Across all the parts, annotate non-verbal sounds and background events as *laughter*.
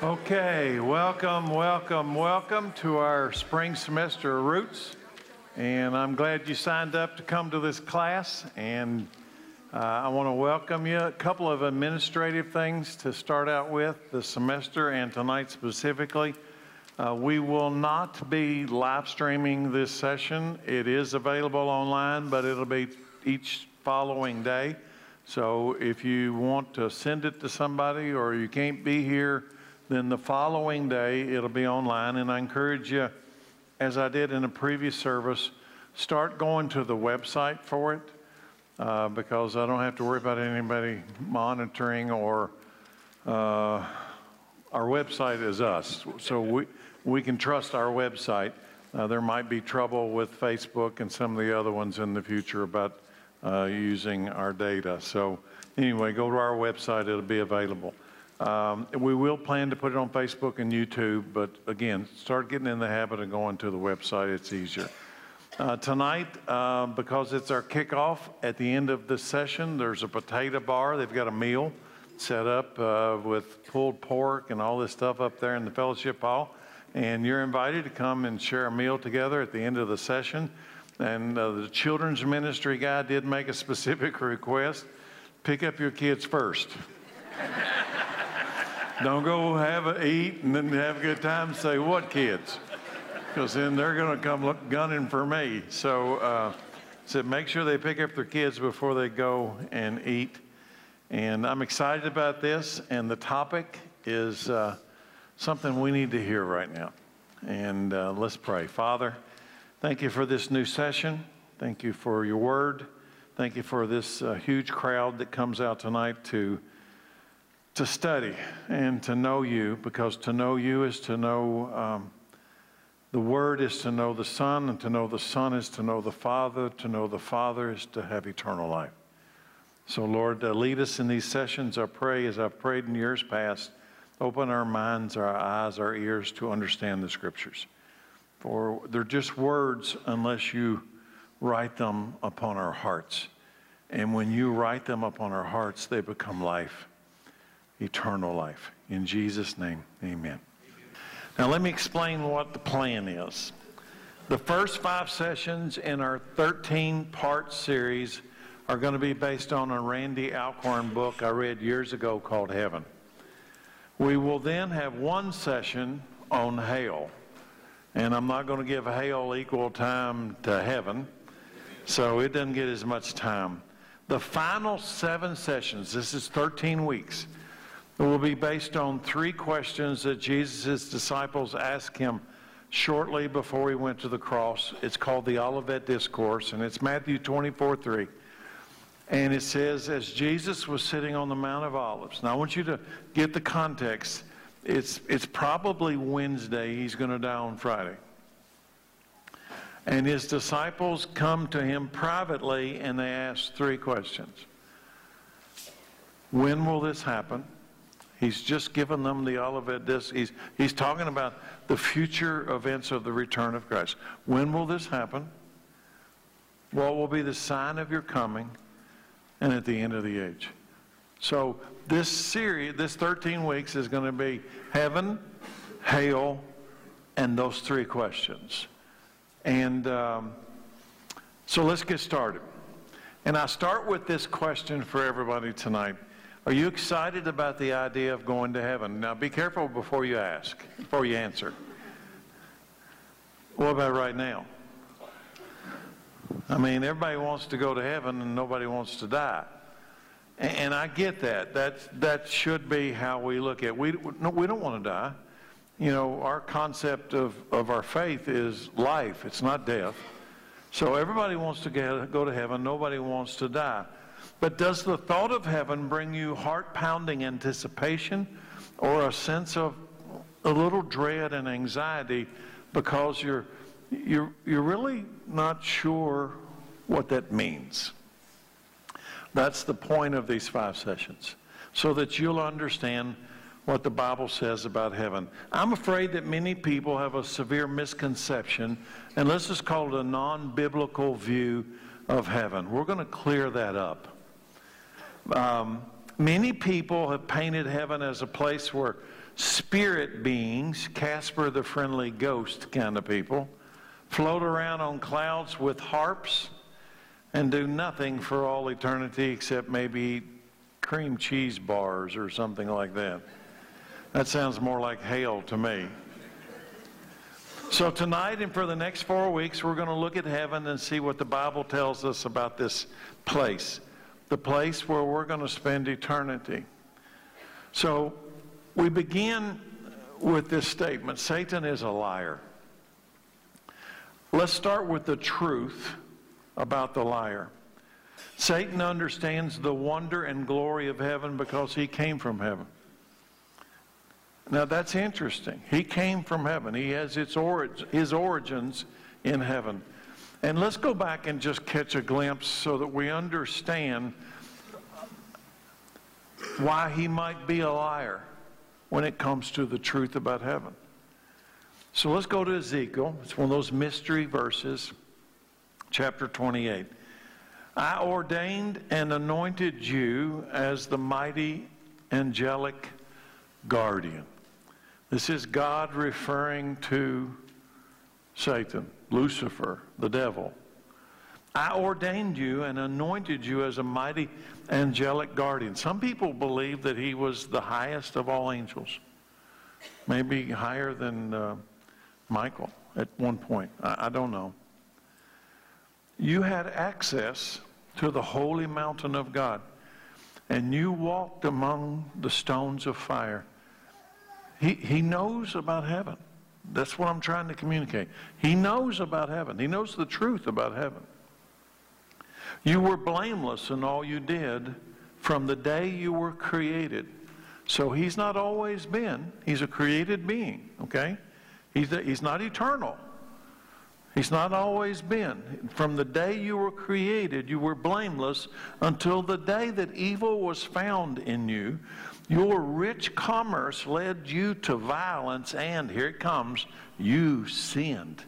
Okay, welcome, welcome, welcome to our spring semester Roots. And I'm glad you signed up to come to this class. And uh, I want to welcome you. A couple of administrative things to start out with the semester and tonight specifically. Uh, we will not be live streaming this session. It is available online, but it'll be each following day. So if you want to send it to somebody or you can't be here, then the following day, it'll be online. And I encourage you, as I did in a previous service, start going to the website for it uh, because I don't have to worry about anybody monitoring or uh, our website is us. So we, we can trust our website. Uh, there might be trouble with Facebook and some of the other ones in the future about uh, using our data. So anyway, go to our website, it'll be available. Um, we will plan to put it on Facebook and YouTube, but again, start getting in the habit of going to the website. It's easier. Uh, tonight, uh, because it's our kickoff, at the end of the session, there's a potato bar. They've got a meal set up uh, with pulled pork and all this stuff up there in the fellowship hall. And you're invited to come and share a meal together at the end of the session. And uh, the children's ministry guy did make a specific *laughs* request pick up your kids first. Don't go have a eat and then have a good time say, What kids? Because then they're going to come look gunning for me. So, uh, so make sure they pick up their kids before they go and eat. And I'm excited about this. And the topic is uh, something we need to hear right now. And uh, let's pray. Father, thank you for this new session. Thank you for your word. Thank you for this uh, huge crowd that comes out tonight to to study and to know you because to know you is to know um, the Word is to know the Son, and to know the Son is to know the Father. To know the Father is to have eternal life. So, Lord, uh, lead us in these sessions, I pray, as I've prayed in years past. Open our minds, our eyes, our ears to understand the Scriptures. For they're just words unless you write them upon our hearts. And when you write them upon our hearts, they become life eternal life. In Jesus' name, amen. Now, let me explain what the plan is. The first five sessions in our 13 part series are going to be based on a Randy Alcorn book I read years ago called Heaven. We will then have one session on hell. And I'm not going to give hell equal time to heaven, so it doesn't get as much time. The final seven sessions, this is 13 weeks, it will be based on three questions that Jesus' disciples asked him shortly before he went to the cross. It's called the Olivet Discourse, and it's Matthew 24 3. And it says, as Jesus was sitting on the Mount of Olives. Now, I want you to get the context. It's, it's probably Wednesday. He's going to die on Friday. And his disciples come to him privately and they ask three questions When will this happen? He's just given them the Olivet disc. He's, he's talking about the future events of the return of Christ. When will this happen? What will be the sign of your coming and at the end of the age? So this series, this 13 weeks is going to be heaven, hail, and those three questions. And um, so let's get started. And I start with this question for everybody tonight. Are you excited about the idea of going to heaven? Now, be careful before you ask, before you answer. What about right now? I mean, everybody wants to go to heaven and nobody wants to die. And, I get that. That, that should be how we look at it. We, no, we don't want to die. You know, our concept of, of our faith is life, it's not death. So everybody wants to get, go to heaven, nobody wants to die. But does the thought of heaven bring you heart pounding anticipation or a sense of a little dread and anxiety because you're, you're, you're really not sure what that means? That's the point of these five sessions, so that you'll understand what the Bible says about heaven. I'm afraid that many people have a severe misconception, and let's just call it a non biblical view of heaven. We're going to clear that up. Um, many people have painted heaven as a place where spirit beings, Casper the friendly ghost kind of people, float around on clouds with harps and do nothing for all eternity except maybe cream cheese bars or something like that. That sounds more like hell to me. So, tonight and for the next four weeks, we're going to look at heaven and see what the Bible tells us about this place, the place where we're going to spend eternity. So, we begin with this statement Satan is a liar. Let's start with the truth about the liar. Satan understands the wonder and glory of heaven because he came from heaven. Now that's interesting. He came from heaven. He has its orig- his origins in heaven. And let's go back and just catch a glimpse so that we understand why he might be a liar when it comes to the truth about heaven. So let's go to Ezekiel. It's one of those mystery verses, chapter 28. I ordained and anointed you as the mighty angelic guardian. This is God referring to Satan, Lucifer, the devil. I ordained you and anointed you as a mighty angelic guardian. Some people believe that he was the highest of all angels, maybe higher than uh, Michael at one point. I, I don't know. You had access to the holy mountain of God, and you walked among the stones of fire. He, he knows about heaven. That's what I'm trying to communicate. He knows about heaven. He knows the truth about heaven. You were blameless in all you did from the day you were created. So he's not always been. He's a created being, okay? He's, he's not eternal. He's not always been. From the day you were created, you were blameless until the day that evil was found in you. Your rich commerce led you to violence, and here it comes, you sinned.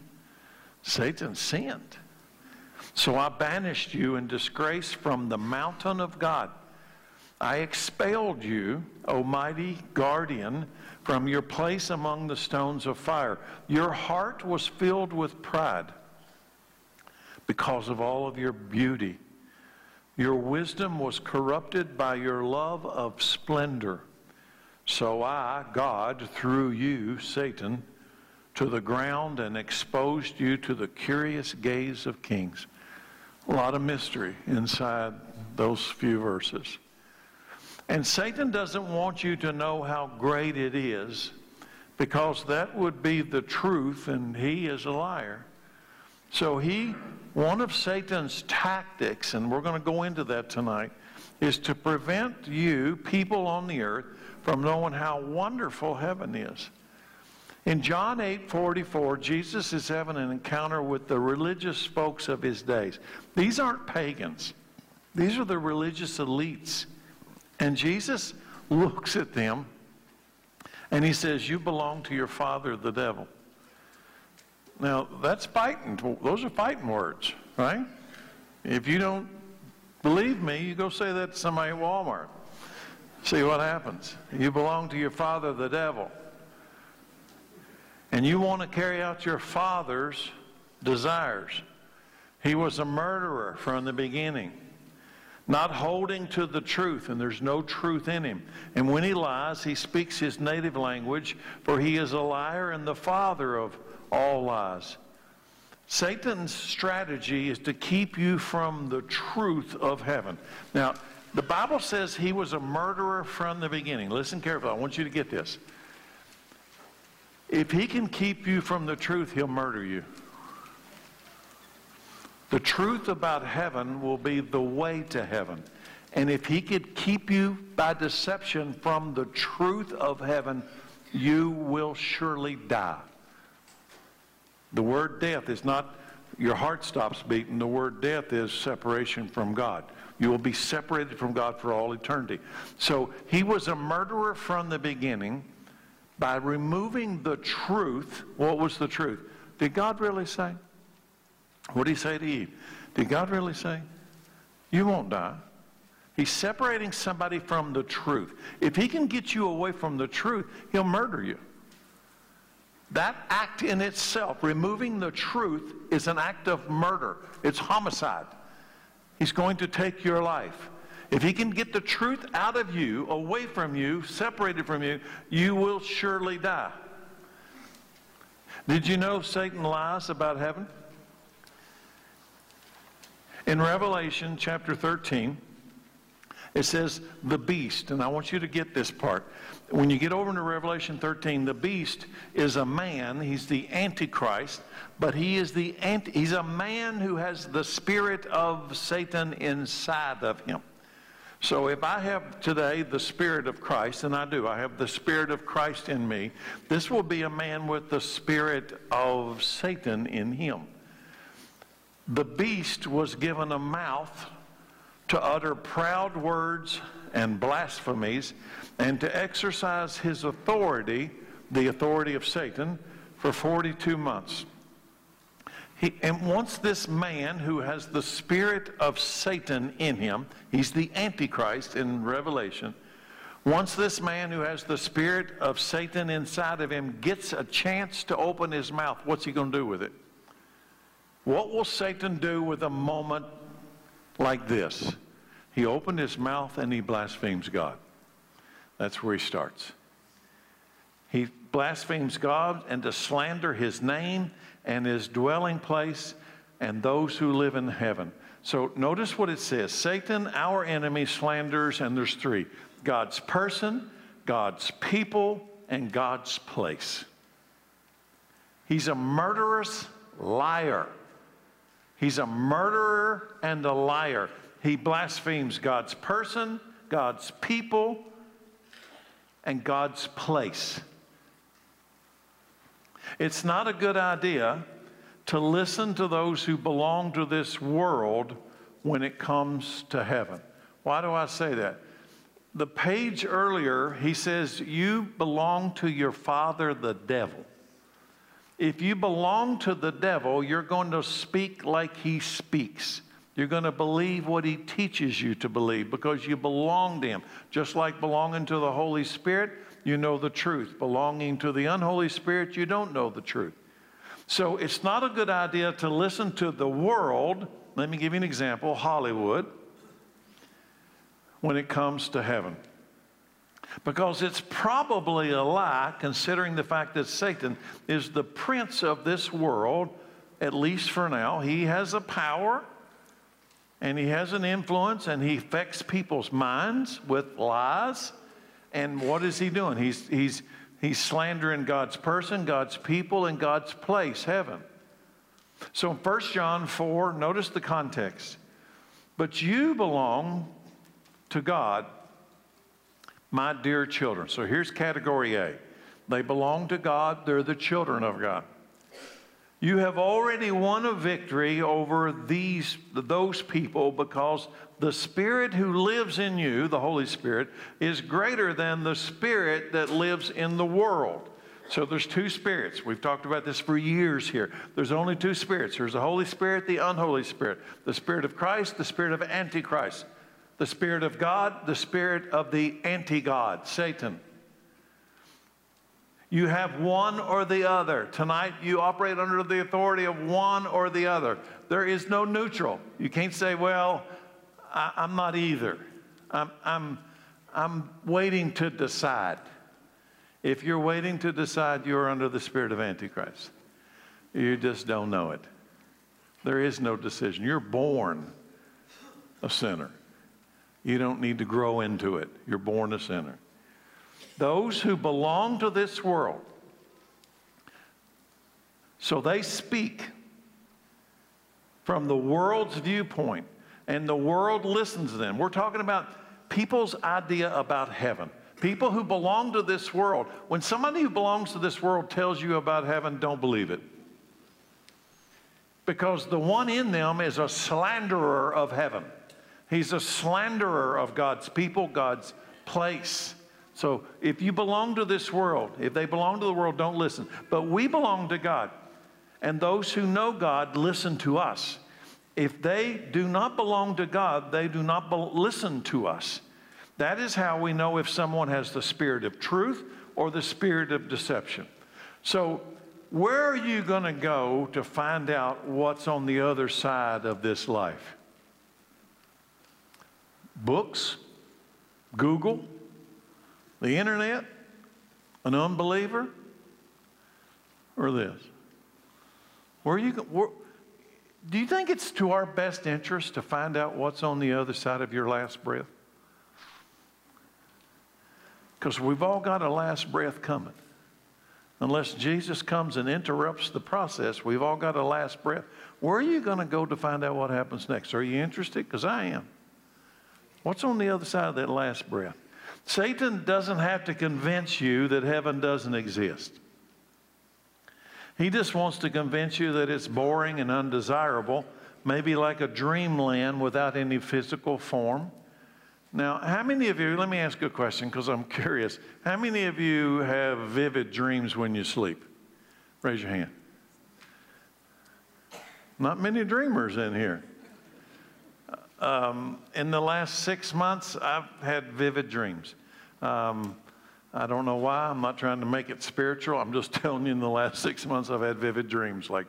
Satan sinned. So I banished you in disgrace from the mountain of God. I expelled you, O mighty guardian, from your place among the stones of fire. Your heart was filled with pride because of all of your beauty. Your wisdom was corrupted by your love of splendor. So I, God, threw you, Satan, to the ground and exposed you to the curious gaze of kings. A lot of mystery inside those few verses. And Satan doesn't want you to know how great it is because that would be the truth and he is a liar. So he, one of Satan's tactics, and we're going to go into that tonight, is to prevent you, people on the earth, from knowing how wonderful heaven is. In John 8 44, Jesus is having an encounter with the religious folks of his days. These aren't pagans, these are the religious elites. And Jesus looks at them and he says, You belong to your father, the devil. Now, that's fighting. Those are fighting words, right? If you don't believe me, you go say that to somebody at Walmart. See what happens. You belong to your father, the devil. And you want to carry out your father's desires. He was a murderer from the beginning not holding to the truth, and there's no truth in him. And when he lies, he speaks his native language, for he is a liar and the father of all lies. Satan's strategy is to keep you from the truth of heaven. Now, the Bible says he was a murderer from the beginning. Listen carefully. I want you to get this. If he can keep you from the truth, he'll murder you. The truth about heaven will be the way to heaven. And if he could keep you by deception from the truth of heaven, you will surely die. The word death is not your heart stops beating. The word death is separation from God. You will be separated from God for all eternity. So he was a murderer from the beginning by removing the truth. What was the truth? Did God really say? What did he say to Eve? Did God really say? You won't die. He's separating somebody from the truth. If he can get you away from the truth, he'll murder you. That act in itself, removing the truth, is an act of murder. It's homicide. He's going to take your life. If he can get the truth out of you, away from you, separated from you, you will surely die. Did you know Satan lies about heaven? In Revelation chapter 13, it says the beast, and I want you to get this part. When you get over into Revelation 13, the beast is a man. He's the Antichrist, but he is the anti, he's a man who has the spirit of Satan inside of him. So if I have today the Spirit of Christ, and I do, I have the Spirit of Christ in me, this will be a man with the Spirit of Satan in him. The beast was given a mouth to utter proud words and blasphemies and to exercise his authority, the authority of Satan, for 42 months. He, and once this man who has the spirit of Satan in him, he's the Antichrist in Revelation, once this man who has the spirit of Satan inside of him gets a chance to open his mouth, what's he going to do with it? What will Satan do with a moment like this? He opened his mouth and he blasphemes God. That's where he starts. He blasphemes God and to slander his name and his dwelling place and those who live in heaven. So notice what it says Satan, our enemy, slanders, and there's three God's person, God's people, and God's place. He's a murderous liar. He's a murderer and a liar. He blasphemes God's person, God's people, and God's place. It's not a good idea to listen to those who belong to this world when it comes to heaven. Why do I say that? The page earlier, he says, You belong to your father, the devil. If you belong to the devil, you're going to speak like he speaks. You're going to believe what he teaches you to believe because you belong to him. Just like belonging to the Holy Spirit, you know the truth. Belonging to the unholy spirit, you don't know the truth. So it's not a good idea to listen to the world. Let me give you an example Hollywood, when it comes to heaven. Because it's probably a lie, considering the fact that Satan is the prince of this world, at least for now. He has a power and he has an influence and he affects people's minds with lies. And what is he doing? He's, he's, he's slandering God's person, God's people, and God's place, heaven. So in 1 John 4, notice the context. But you belong to God, my dear children. So here's category A. They belong to God, they're the children of God. You have already won a victory over these, those people because the Spirit who lives in you, the Holy Spirit, is greater than the Spirit that lives in the world. So there's two spirits. We've talked about this for years here. There's only two spirits. There's the Holy Spirit, the unholy spirit. The Spirit of Christ, the Spirit of Antichrist. The Spirit of God, the Spirit of the anti-God, Satan. You have one or the other. Tonight, you operate under the authority of one or the other. There is no neutral. You can't say, well, I, am not either. I'm, I'm, I'm waiting to decide. If you're waiting to decide, you're under the spirit of Antichrist. You just don't know it. There is no decision. You're born a sinner. You don't need to grow into it. You're born a sinner. Those who belong to this world, so they speak from the world's viewpoint, and the world listens to them. We're talking about people's idea about heaven. People who belong to this world. When somebody who belongs to this world tells you about heaven, don't believe it. Because the one in them is a slanderer of heaven. He's a slanderer of God's people, God's place. So if you belong to this world, if they belong to the world, don't listen. But we belong to God. And those who know God listen to us. If they do not belong to God, they do not listen to us. That is how we know if someone has the spirit of truth or the spirit of deception. So, where are you going to go to find out what's on the other side of this life? Books, Google, the internet, an unbeliever, or this? Where you where, do you think it's to our best interest to find out what's on the other side of your last breath? Because we've all got a last breath coming. Unless Jesus comes and interrupts the process, we've all got a last breath. Where are you going to go to find out what happens next? Are you interested? Because I am. What's on the other side of that last breath? Satan doesn't have to convince you that heaven doesn't exist. He just wants to convince you that it's boring and undesirable, maybe like a dreamland without any physical form. Now, how many of you, let me ask you a question because I'm *laughs* curious. How many of you have vivid dreams when you sleep? Raise your hand. Not many dreamers in here. Um, in the last six months, I've had vivid dreams. Um, I don't know why. I'm not trying to make it spiritual. I'm just *laughs* telling you, in the last six months, I've had vivid dreams, like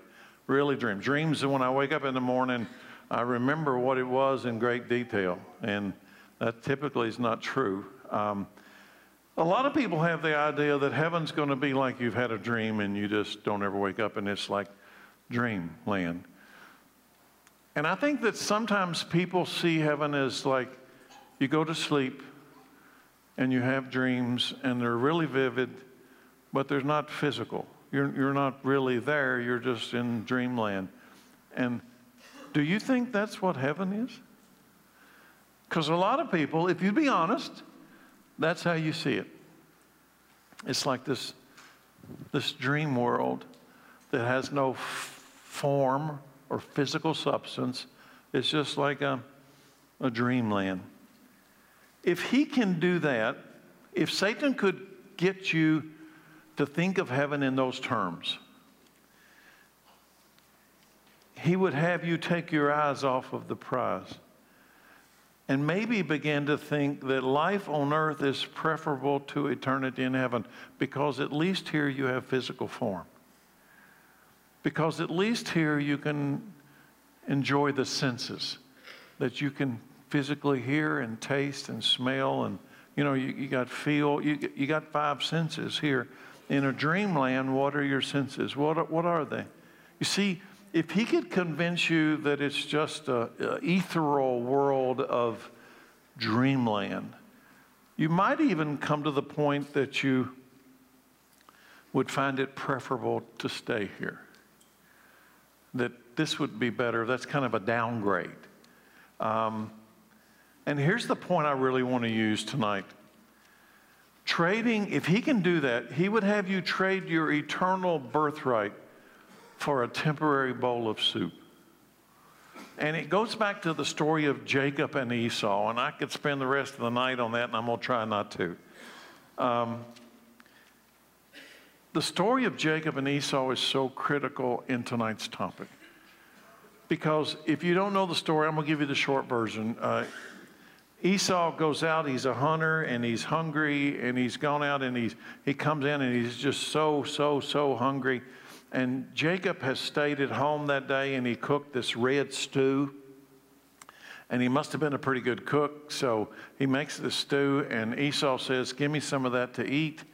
really dreams. Dreams that when I wake up in the morning, I remember what it was in great detail. And that typically is not true. Um, a lot of people have the idea that heaven's going to be like you've had a dream and you just don't ever wake up and it's like dreamland. And I think that sometimes people see heaven as like you go to sleep and you have dreams and they're really vivid, but they're not physical. You're, you're not really there, you're just in dreamland. And do you think that's what heaven is? Because a lot of people, if you be honest, that's how you see it. It's like this, this dream world that has no f- form or physical substance. It's just like a, a dreamland. If he can do that, if Satan could get you to think of heaven in those terms, he would have you take your eyes off of the prize and maybe begin to think that life on earth is preferable to eternity in heaven because at least here you have physical form. Because at least here you can enjoy the senses, that you can physically hear and taste and smell and you know you, you got feel you, you got five senses here. In a dreamland what are your senses? What are, what are they? You see if he could convince you that it's just a, a ethereal world of dreamland, you might even come to the point that you would find it preferable to stay here. That this would be better. That's kind of a downgrade. Um, and here's the point I really want to use tonight. Trading, if he can do that, he would have you trade your eternal birthright for a temporary bowl of soup. And it goes back to the story of Jacob and Esau, and I could spend the rest of the night on that, and I'm going to try not to. Um, the story of Jacob and Esau is so critical in tonight's topic. Because if you don't know the story, I'm going to give you the short version. Uh, Esau goes out, he's a hunter, and he's hungry, and he's gone out, and he's, he comes in, and he's just so, so, so hungry and Jacob has stayed at home that day and he cooked this red stew. And he must have been a pretty good cook. So he makes the stew, and Esau says, Give me some of that to eat.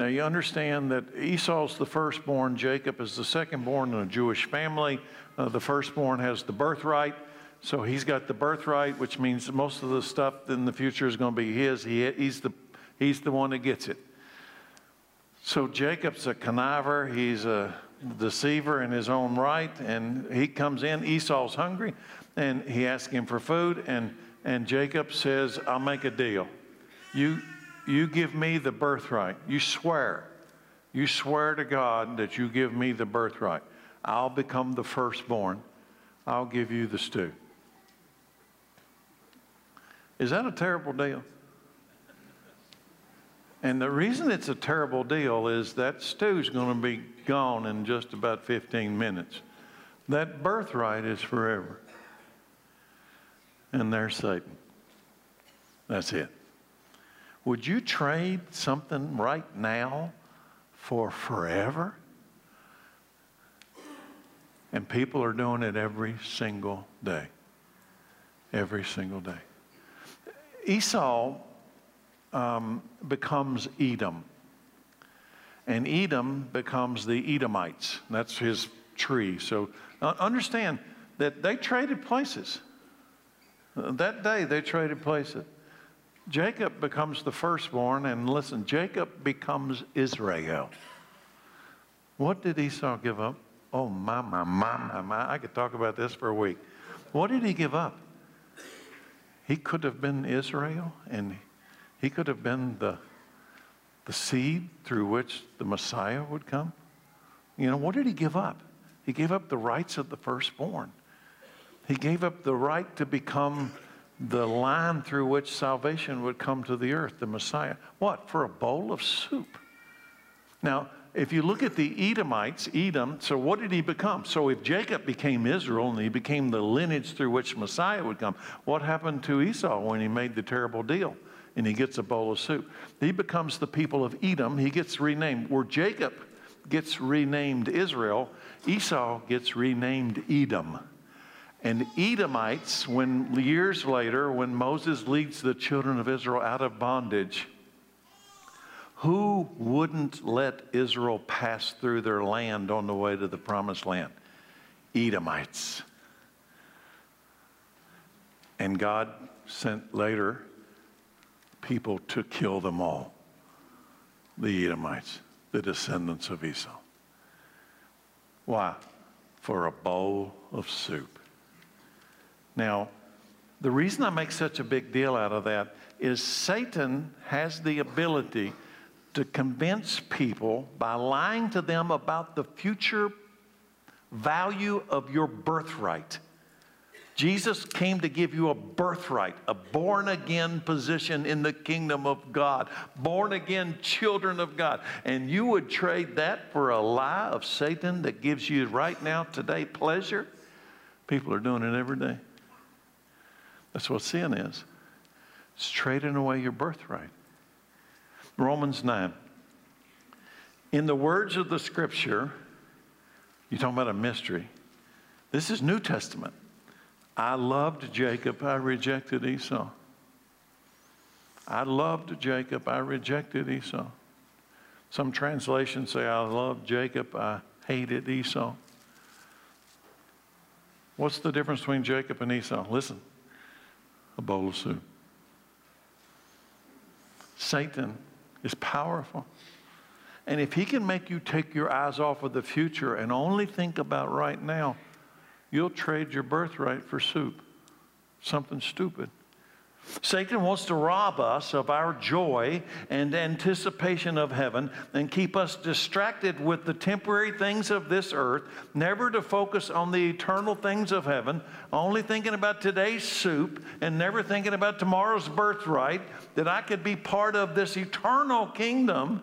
Now you understand that Esau's the firstborn, Jacob is the secondborn in a Jewish family. Uh, the firstborn has the birthright. So he's got the birthright, which means most of the stuff in the future is going to be his. He, he's, the, he's the one that gets it. So Jacob's a conniver. He's a deceiver in his own right. And he comes in, Esau's hungry, and he asks him for food. And, and Jacob says, I'll make a deal. You, you give me the birthright. You swear. You swear to God that you give me the birthright. I'll become the firstborn. I'll give you the stew. Is that a terrible deal? And the reason it's a terrible deal is that stew's going to be gone in just about 15 minutes. That birthright is forever. and there's Satan. That's it. Would you trade something right now for forever? And people are doing it every single day. Every single day. Esau um, becomes Edom. And Edom becomes the Edomites. That's his tree. So uh, understand that they traded places. Uh, that day they traded places. Jacob becomes the firstborn, and listen, Jacob becomes Israel. What did Esau give up? Oh, my, my, my, my, my. I could talk about this for a week. What did he give up? He could have been Israel, and he could have been the, the seed through which the Messiah would come. You know, what did he give up? He gave up the rights of the firstborn. He gave up the right to become the line through which salvation would come to the earth, the Messiah. What? For a bowl of soup. Now, if you look at the Edomites, Edom, so what did he become? So if Jacob became Israel and he became the lineage through which Messiah would come, what happened to Esau when he made the terrible deal and he gets a bowl of soup? He becomes the people of Edom. He gets renamed. Where Jacob gets renamed Israel, Esau gets renamed Edom. And Edomites, when years later, when Moses leads the children of Israel out of bondage, who wouldn't let Israel pass through their land on the way to the promised land? Edomites. And God sent later people to kill them all the Edomites, the descendants of Esau. Why? For a bowl of soup. Now, the reason I make such a big deal out of that is Satan has the ability to convince people by lying to them about the future value of your birthright. Jesus came to give you a birthright, a born again position in the kingdom of God, born again children of God. And you would trade that for a lie of Satan that gives you right now, today, pleasure? People are doing it every day. That's what sin is. It's trading away your birthright. Romans 9. In the words of the scripture, you're talking about a mystery. This is New Testament. I loved Jacob, I rejected Esau. I loved Jacob, I rejected Esau. Some translations say, I loved Jacob, I hated Esau. What's the difference between Jacob and Esau? Listen a bowl of soup. Satan is powerful. And if he can make you take your eyes off of the future and only think about right now, you'll trade your birthright for soup. Something stupid. Satan wants to rob us of our joy and anticipation of heaven and keep us distracted with the temporary things of this earth, never to focus on the eternal things of heaven, only thinking about today's soup and never thinking about tomorrow's birthright, that I could be part of this eternal kingdom.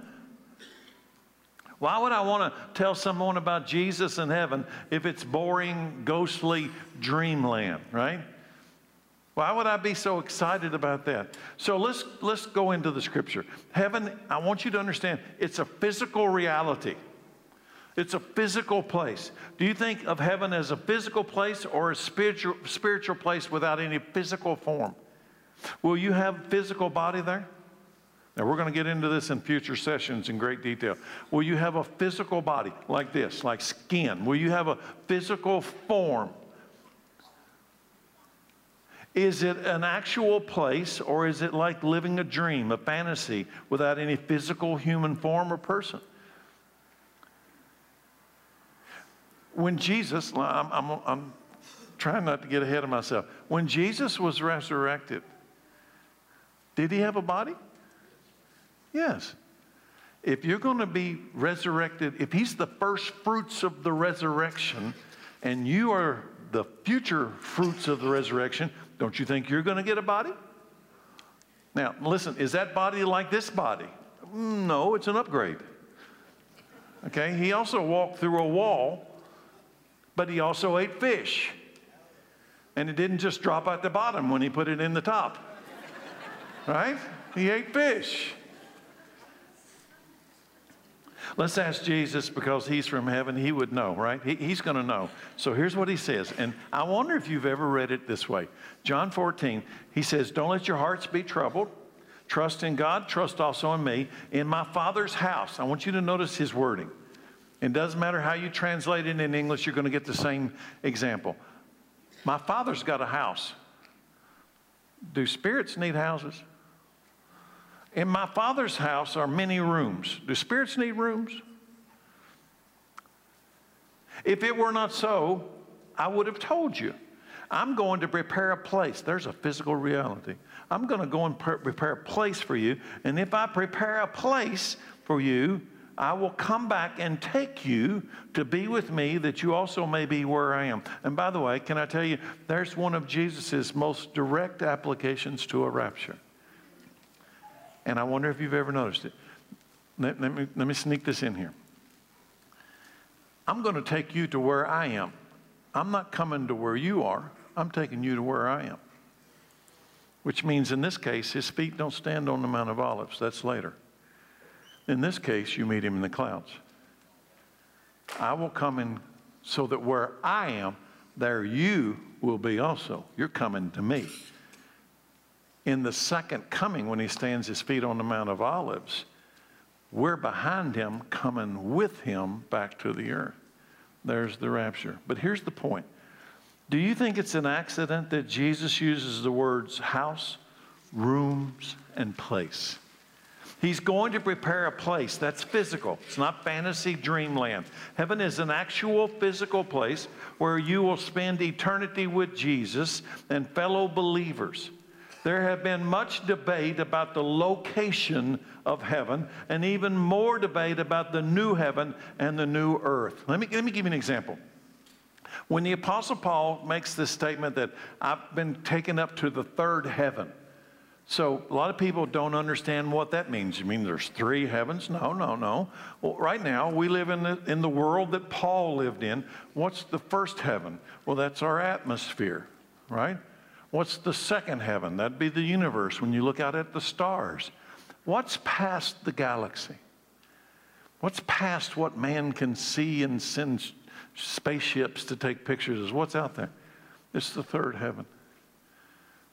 Why would I want to tell someone about Jesus and heaven if it's boring, ghostly dreamland, right? Why would I be so excited about that? So let's, let's go into the scripture. Heaven, I want you to understand, it's a physical reality. It's a physical place. Do you think of heaven as a physical place or a spiritual, spiritual place without any physical form? Will you have physical body there? Now, we're going to get into this in future sessions in great detail. Will you have a physical body like this, like skin? Will you have a physical form? Is it an actual place or is it like living a dream, a fantasy, without any physical human form or person? When Jesus, I'm, I'm, I'm trying not to get ahead of myself. When Jesus was resurrected, did he have a body? Yes. If you're going to be resurrected, if he's the first fruits of the resurrection, and you are the future fruits of the resurrection, don't you think you're going to get a body? Now, listen, is that body like this body? No, it's an upgrade. Okay, he also walked through a wall, but he also ate fish. And it didn't just drop out the bottom when he put it in the top. right? He ate fish. Let's ask Jesus because he's from heaven. He would know, right? He, he's going to know. So here's what he says. And I wonder if you've ever read it this way. John 14, he says, Don't let your hearts be troubled. Trust in God, trust also in me. In my Father's house, I want you to notice his wording. It doesn't matter how you translate it in English, you're going to get the same example. My Father's got a house. Do spirits need houses? In my Father's house are many rooms. Do spirits need rooms? If it were not so, I would have told you. I'm going to prepare a place. There's a physical reality. I'm going to go and prepare a place for you. And if I prepare a place for you, I will come back and take you to be with me that you also may be where I am. And by the way, can I tell you, there's one of Jesus' most direct applications to a rapture. And I wonder if you've ever noticed it. Let, let, me, let me sneak this in here. I'm going to take you to where I am. I'm not coming to where you are. I'm taking you to where I am. Which means in this case, his feet don't stand on the Mount of Olives. That's later. In this case, you meet him in the clouds. I will come in so that where I am, there you will be also. You're coming to me in the second coming, when he stands his feet on the Mount of Olives, we're behind him, coming with him back to the earth. There's the rapture. But here's the point Do you think it's an accident that Jesus uses the words house, rooms, and place? He's going to prepare a place that's physical. It's not fantasy dreamland. Heaven is an actual physical place where you will spend eternity with Jesus and fellow believers. There have been much debate about the location of heaven and even more debate about the new heaven and the new earth. Let me, let me give you an example. When the Apostle Paul makes this statement that I've been taken up to the third heaven, so a lot of people don't understand what that means. You mean there's three heavens? No, no, no. Well, right now we live in the, in the world that Paul lived in. What's the first heaven? Well, that's our atmosphere, right? What's the second heaven? That'd be the universe when you look out at the stars. What's past the galaxy? What's past what man can see and send spaceships to take pictures? Of? What's out there? It's the third heaven.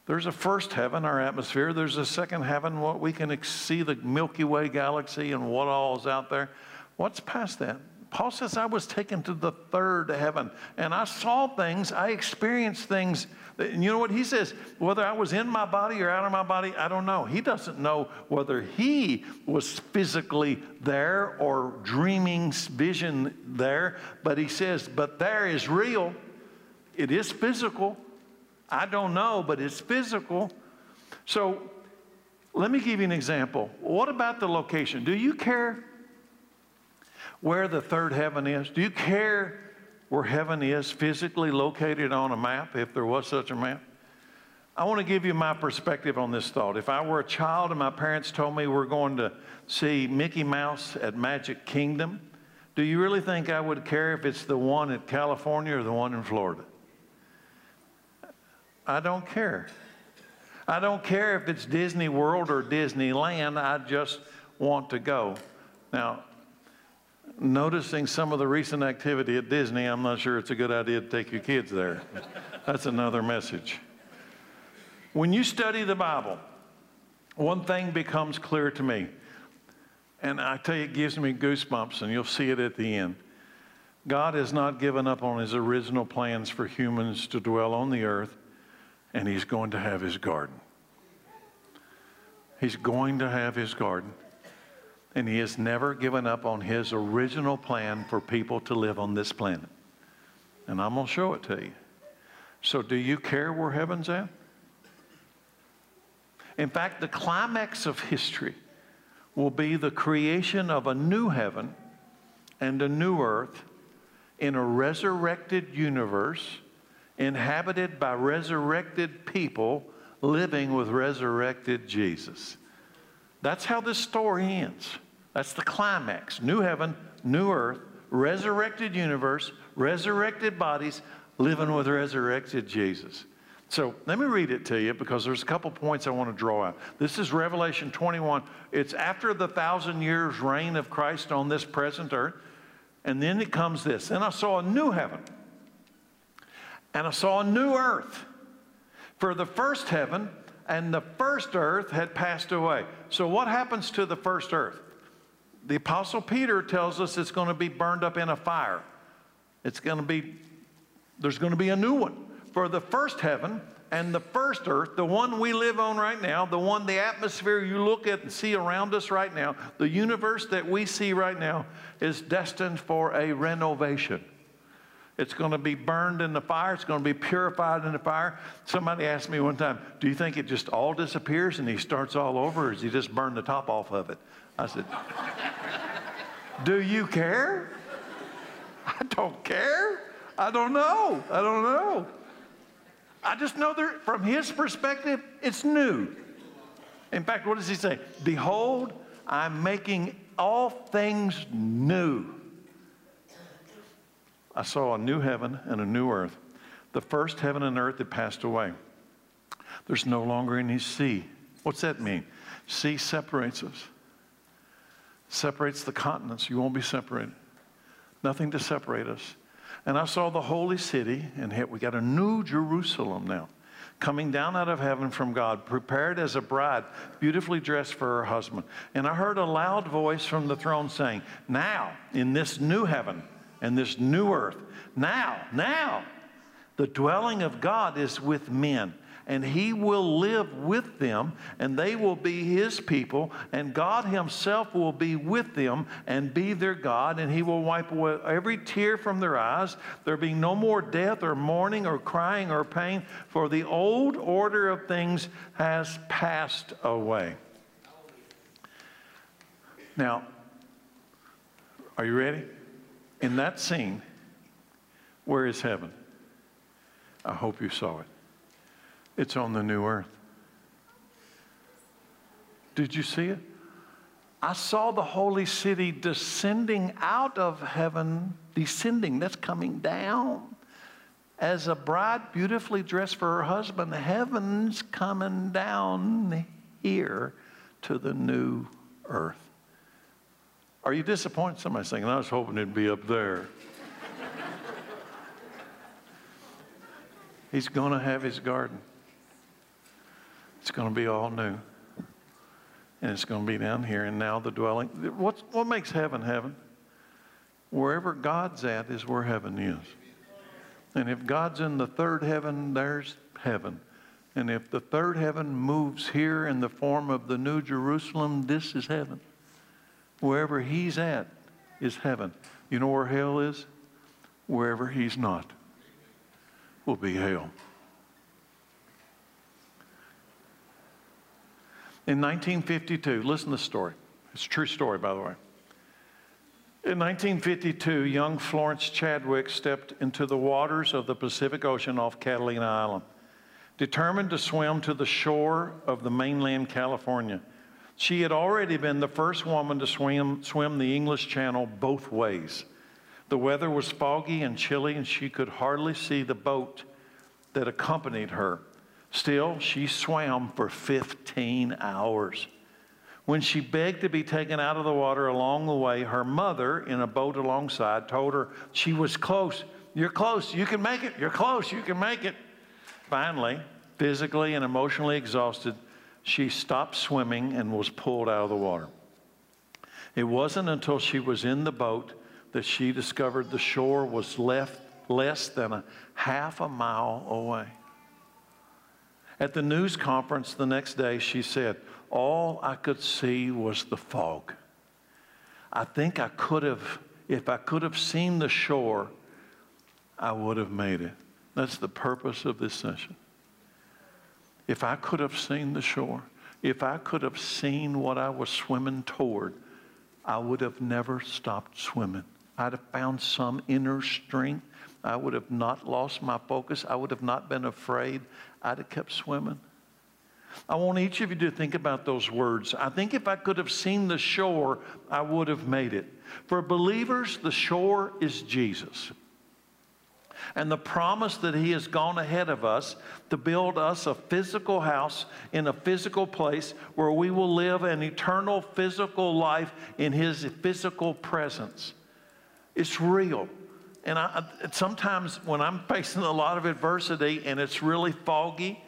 There's a first heaven, our atmosphere. There's a second heaven, what we can see the Milky Way galaxy and what all is out there. What's past that? Paul says, I was taken to the third heaven and I saw things, I experienced things. And you know what he says? Whether I was in my body or out of my body, I don't know. He doesn't know whether he was physically there or dreaming vision there, but he says, but there is real. It is physical. I don't know, but it's physical. So let me give you an example. What about the location? Do you care where the third heaven is? Do you care where heaven is physically located on a map, if there was such a map? I want to give you my perspective on this thought. If I were a child and my parents told me we're going to see Mickey Mouse at Magic Kingdom, do you really think I would care if it's the one in California or the one in Florida? I don't care. I don't care if it's Disney World or Disneyland. I just want to go. Now, noticing some of the recent activity at Disney, I'm not sure it's a good idea to take your kids there. That's another message. When you study the Bible, one thing becomes clear to me, and I tell you, it gives me goosebumps, and you'll see it at the end. God has not given up on his original plans for humans to dwell on the earth, and he's going to have his garden. He's going to have his garden and he has never given up on his original plan for people to live on this planet. And I'm going to show it to you. So, do you care where heaven's at? In fact, the climax of history will be the creation of a new heaven and a new earth in a resurrected universe inhabited by resurrected people living with resurrected Jesus. That's how this story ends. That's the climax. New heaven, new earth, resurrected universe, resurrected bodies, living with resurrected Jesus. So let me read it to you because there's a couple points I want to draw out. This is Revelation 21. It's after the thousand years reign of Christ on this present earth. And then it comes this. Then I saw a new heaven and I saw a new earth. For the first heaven and the first earth had passed away. So what happens to the first earth? The Apostle Peter tells us it's going to be burned up in a fire. It's going to be, there's going to be a new one for the first heaven and the first earth, the one we live on right now, the one, the atmosphere you look at and see around us right now, the universe that we see right now is destined for a renovation. It's going to be burned in the fire. It's going to be purified in the fire. Somebody asked me one time, Do you think it just all disappears and he starts all over, or does he just burn the top off of it? I said, Do you care? I don't care. I don't know. I don't know. I just know that from his perspective, it's new. In fact, what does he say? Behold, I'm making all things new. I saw a new heaven and a new earth. The first heaven and earth had passed away. There's no longer any sea. What's that mean? Sea separates us, separates the continents. You won't be separated. Nothing to separate us. And I saw the holy city, and we got a new Jerusalem now, coming down out of heaven from God, prepared as a bride, beautifully dressed for her husband. And I heard a loud voice from the throne saying, Now, in this new heaven and this new earth, now, now, the dwelling of God is with men and he will live with them, and they will be his people, and God himself will be with them and be their God, and he will wipe away every tear from their eyes. There be no more death or mourning or crying or pain, for the old order of things has passed away. Now, are you ready? In that scene, where is heaven? I hope you saw it. It's on the new earth. Did you see it? I saw the holy city descending out of heaven, descending, that's coming down. As a bride beautifully dressed for her husband, heaven's coming down here to the new earth. Are you disappointed? Somebody's saying, I was hoping it'd be up there. *laughs* He's going to have his garden. It's going to be all new. And it's going to be down here. And now the dwelling. What's, what makes heaven heaven? Wherever God's at is where heaven is. And if God's in the third heaven, there's heaven. And if the third heaven moves here in the form of the New Jerusalem, this is heaven. Wherever He's at is heaven. You know where hell is? Wherever He's not will be hell. In 1952, listen to the story. It's a true story, by the way. In 1952, young Florence Chadwick stepped into the waters of the Pacific Ocean off Catalina Island, determined to swim to the shore of the mainland California. She had already been the first woman to swim, swim the English Channel both ways. The weather was foggy and chilly, and she could hardly see the boat that accompanied her. Still, she swam for 15 hours. When she begged to be taken out of the water along the way, her mother, in a boat alongside, told her she was close. You're close. You can make it. You're close. You can make it. Finally, physically and emotionally exhausted, she stopped swimming and was pulled out of the water. It wasn't until she was in the boat that she discovered the shore was left less than a half a mile away. At the news conference the next day, she said, All I could see was the fog. I think I could have, if I could have seen the shore, I would have made it. That's the purpose of this session. If I could have seen the shore, if I could have seen what I was swimming toward, I would have never stopped swimming. I'd have found some inner strength. I would have not lost my focus. I would have not been afraid. I'd have kept swimming. I want each of you to think about those words. I think if I could have seen the shore, I would have made it. For believers, the shore is Jesus. and the promise that He has gone ahead of us to build us a physical house in a physical place where we will live an eternal physical life in His physical presence. It's real. And I, sometimes when I'm facing a lot of adversity and it's really foggy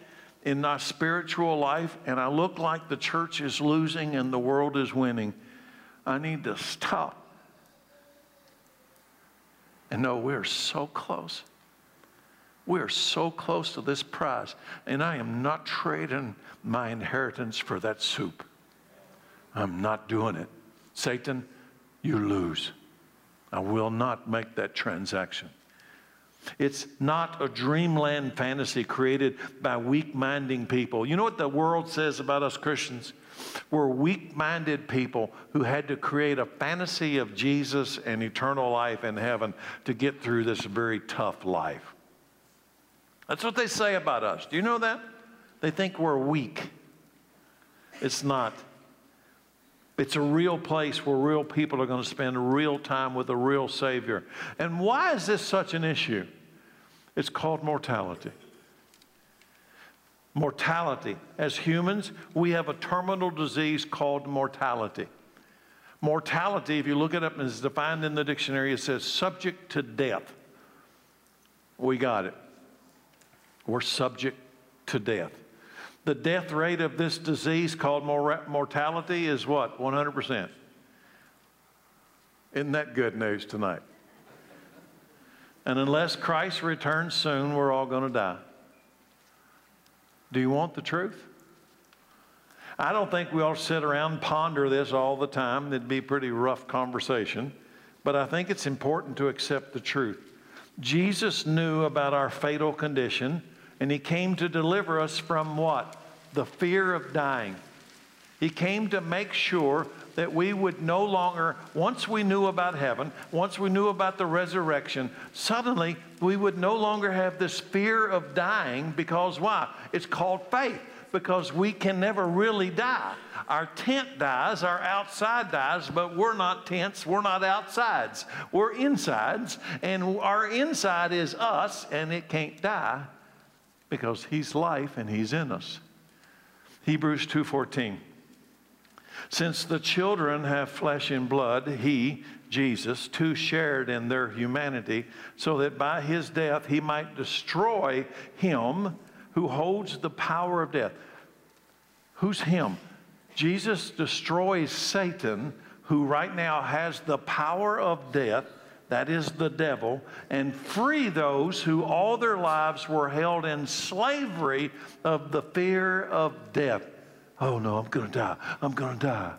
in my spiritual life and I look like the church is losing and the world is winning, I need to stop and know we're so close. We're so close to this prize. And I am not trading my inheritance for that soup. I'm not doing it. Satan, you lose. I will not make that transaction. It's not a dreamland fantasy created by weak minded people. You know what the world says about us Christians? We're weak minded people who had to create a fantasy of Jesus and eternal life in heaven to get through this very tough life. That's what they say about us. Do you know that? They think we're weak. It's not. It's a real place where real people are going to spend real time with a real Savior. And why is this such an issue? It's called mortality. Mortality. As humans, we have a terminal disease called mortality. Mortality, if you look it up, is defined in the dictionary, it says subject to death. We got it. We're subject to death. The death rate of this disease called mortality is what? 100%. Isn't that good news tonight? And unless Christ returns soon, we're all going to die. Do you want the truth? I don't think we all sit around and ponder this all the time. It'd be a pretty rough conversation. But I think it's important to accept the truth. Jesus knew about our fatal condition, and He came to deliver us from what? The fear of dying. He came to make sure that we would no longer, once we knew about heaven, once we knew about the resurrection, suddenly we would no longer have this fear of dying because why? It's called faith because we can never really die. Our tent dies, our outside dies, but we're not tents, we're not outsides. We're insides, and our inside is us, and it can't die because He's life and He's in us. Hebrews 2:14. Since the children have flesh and blood, he, Jesus, too shared in their humanity, so that by his death he might destroy him who holds the power of death. Who's him? Jesus destroys Satan, who right now has the power of death, that is the devil, and free those who all their lives were held in slavery of the fear of death. Oh no, I'm going to die. I'm going to die.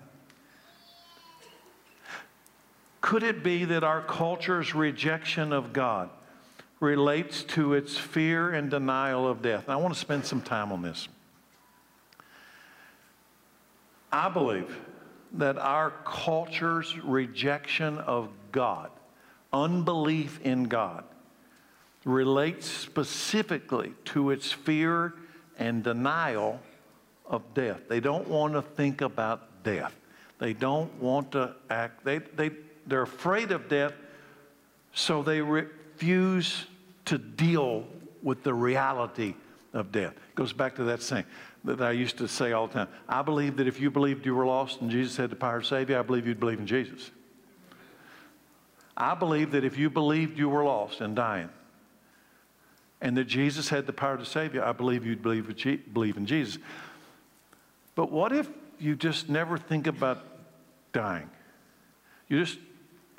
Could it be that our culture's rejection of God relates to its fear and denial of death? I want to spend some time on this. I believe that our culture's rejection of God, unbelief in God, relates specifically to its fear and denial of death. They don't want to think about death. They don't want to act, they, they, they're afraid of death, so they refuse to deal with the reality of death. It goes back to that saying that I used to say all the time. I believe that if you believed you were lost and Jesus had the power to save you, I believe you'd believe in Jesus. I believe that if you believed you were lost and dying, and that Jesus had the power to save you, I believe you'd believe, in Jesus. But what if you just never think about dying? You just,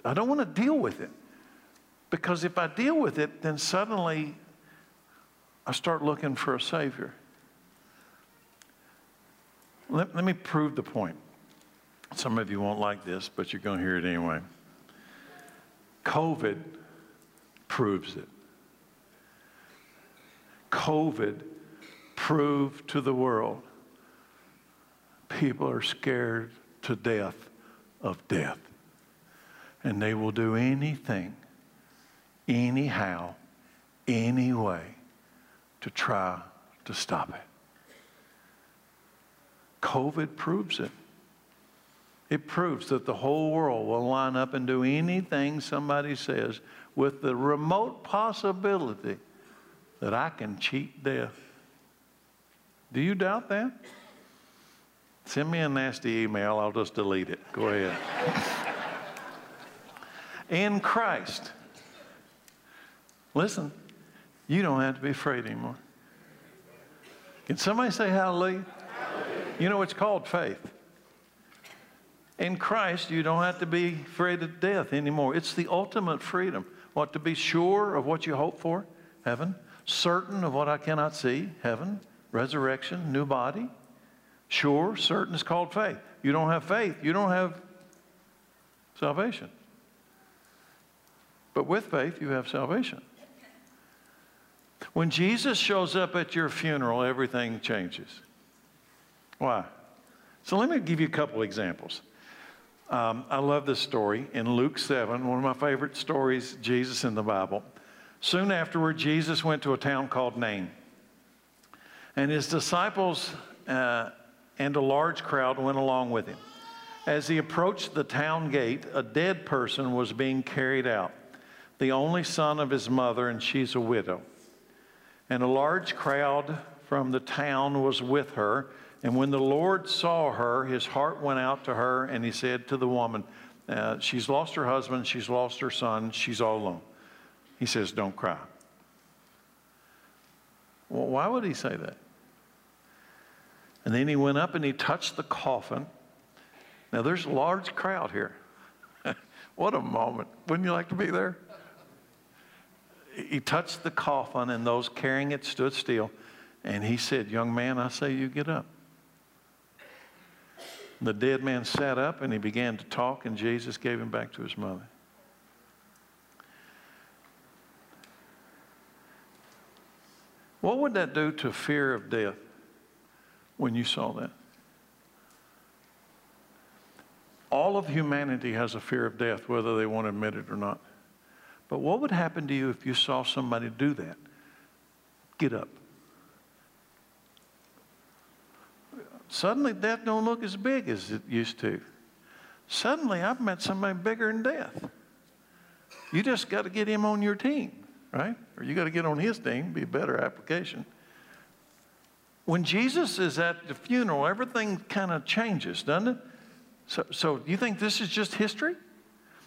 I don't want to deal with it. Because if I deal with it, then suddenly I start looking for a Savior. Let, let me prove the point. Some of you won't like this, but you're going to hear it anyway. COVID proves it. COVID proved to the world people are scared to death of death. And they will do anything, anyhow, any way to try to stop it. COVID proves it. It proves that the whole world will line up and do anything somebody says with the remote possibility that I can cheat death. Do you doubt that? Send me a nasty email, I'll just delete it. Go ahead. *laughs* In Christ. Listen, you don't have to be afraid anymore. Can somebody say hallelujah? hallelujah? You know, it's called faith. In Christ, you don't have to be afraid of death anymore. It's the ultimate freedom. What, to be sure of what you hope for? Heaven. Certain of what I cannot see? Heaven. Resurrection, new body. Sure, certain is called faith. You don't have faith, you don't have salvation. But with faith, you have salvation. When Jesus shows up at your funeral, everything changes. Why? So let me give you a couple examples. Um, I love this story in Luke 7, one of my favorite stories, Jesus in the Bible. Soon afterward, Jesus went to a town called Nain. And his disciples uh, and a large crowd went along with him. As he approached the town gate, a dead person was being carried out, the only son of his mother, and she's a widow. And a large crowd from the town was with her and when the Lord saw her, his heart went out to her, and he said to the woman, uh, She's lost her husband, she's lost her son, she's all alone. He says, Don't cry. Well, why would he say that? And then he went up and he touched the coffin. Now, there's a large crowd here. *laughs* what a moment. Wouldn't you like to be there? He touched the coffin, and those carrying it stood still. And he said, Young man, I say you get up. The dead man sat up and he began to talk, and Jesus gave him back to his mother. What would that do to fear of death when you saw that? All of humanity has a fear of death, whether they want to admit it or not. But what would happen to you if you saw somebody do that? Get up. Suddenly, death don't look as big as it used to. Suddenly, I've met somebody bigger than death. You just got to get him on your team, right? Or you got to get on his team, be a better application. When Jesus is at the funeral, everything kind of changes, doesn't it? So, so do you think this is just history?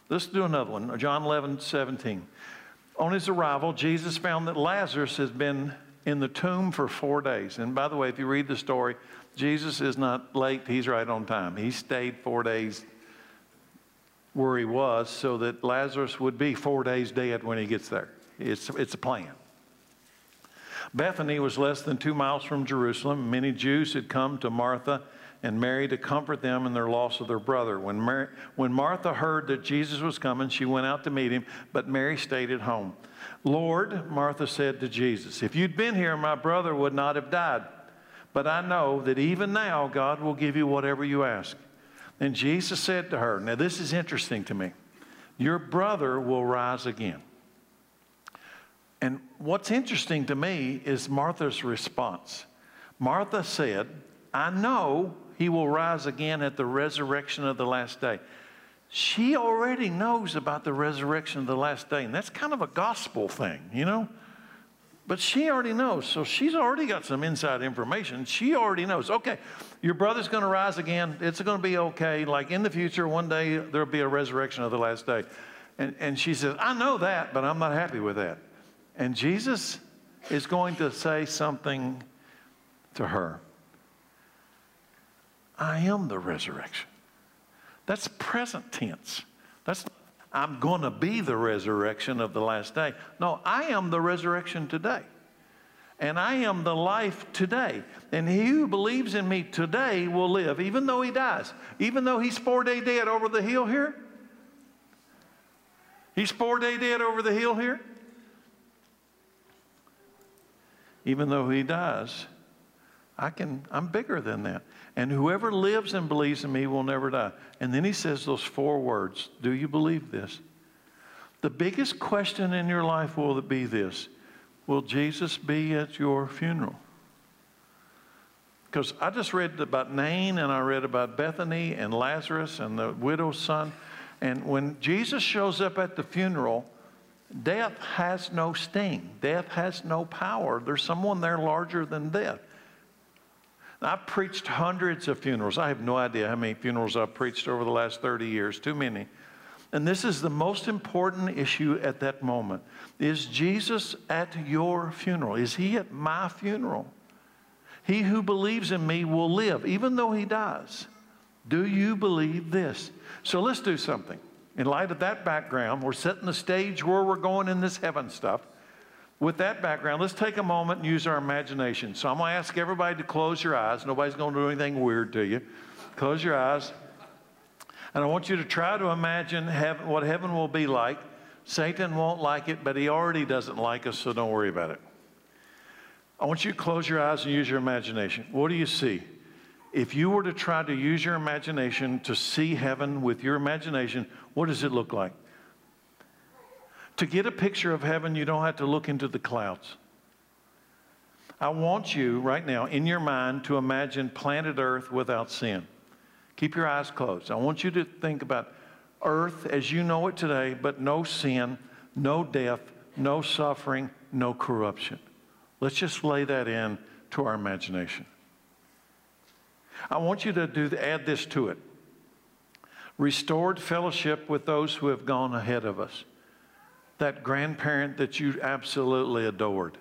Let's do another one. John 11, 17. On his arrival, Jesus found that Lazarus has been in the tomb for four days. And by the way, if you read the story, Jesus is not late, he's right on time. He stayed four days where he was so that Lazarus would be four days dead when he gets there. It's, it's a plan. Bethany was less than two miles from Jerusalem. Many Jews had come to Martha and Mary to comfort them in their loss of their brother. When, Mary, when Martha heard that Jesus was coming, she went out to meet him, but Mary stayed at home. Lord, Martha said to Jesus, if you'd been here, my brother would not have died. But I know that even now God will give you whatever you ask. And Jesus said to her, Now this is interesting to me. Your brother will rise again. And what's interesting to me is Martha's response. Martha said, I know he will rise again at the resurrection of the last day. She already knows about the resurrection of the last day. And that's kind of a gospel thing, you know? But she already knows. So she's already got some inside information. She already knows. Okay, your brother's going to rise again. It's going to be okay. Like in the future, one day there'll be a resurrection of the last day. And, and she says, I know that, but I'm not happy with that. And Jesus is going to say something to her I am the resurrection. That's present tense. That's I'm going to be the resurrection of the last day. No, I am the resurrection today. And I am the life today. And he who believes in me today will live, even though he dies. Even though he's four day dead over the hill here. He's four day dead over the hill here. Even though he dies, I can, I'm bigger than that. And whoever lives and believes in me will never die. And then he says those four words Do you believe this? The biggest question in your life will be this Will Jesus be at your funeral? Because I just read about Nain and I read about Bethany and Lazarus and the widow's son. And when Jesus shows up at the funeral, death has no sting, death has no power. There's someone there larger than death. I've preached hundreds of funerals. I have no idea how many funerals I've preached over the last 30 years, too many. And this is the most important issue at that moment. Is Jesus at your funeral? Is he at my funeral? He who believes in me will live, even though he dies. Do you believe this? So let's do something. In light of that background, we're setting the stage where we're going in this heaven stuff. With that background, let's take a moment and use our imagination. So I'm going to ask everybody to close your eyes. Nobody's going to do anything weird to you. Close your eyes. And I want you to try to imagine heaven, what heaven will be like. Satan won't like it, but he already doesn't like us, so don't worry about it. I want you to close your eyes and use your imagination. What do you see? If you were to try to use your imagination to see heaven with your imagination, what does it look like? To get a picture of heaven, you don't have to look into the clouds. I want you right now in your mind to imagine planet Earth without sin. Keep your eyes closed. I want you to think about earth as you know it today, but no sin, no death, no suffering, no corruption. Let's just lay that in to our imagination. I want you to do, add this to it restored fellowship with those who have gone ahead of us. That grandparent that you absolutely adored.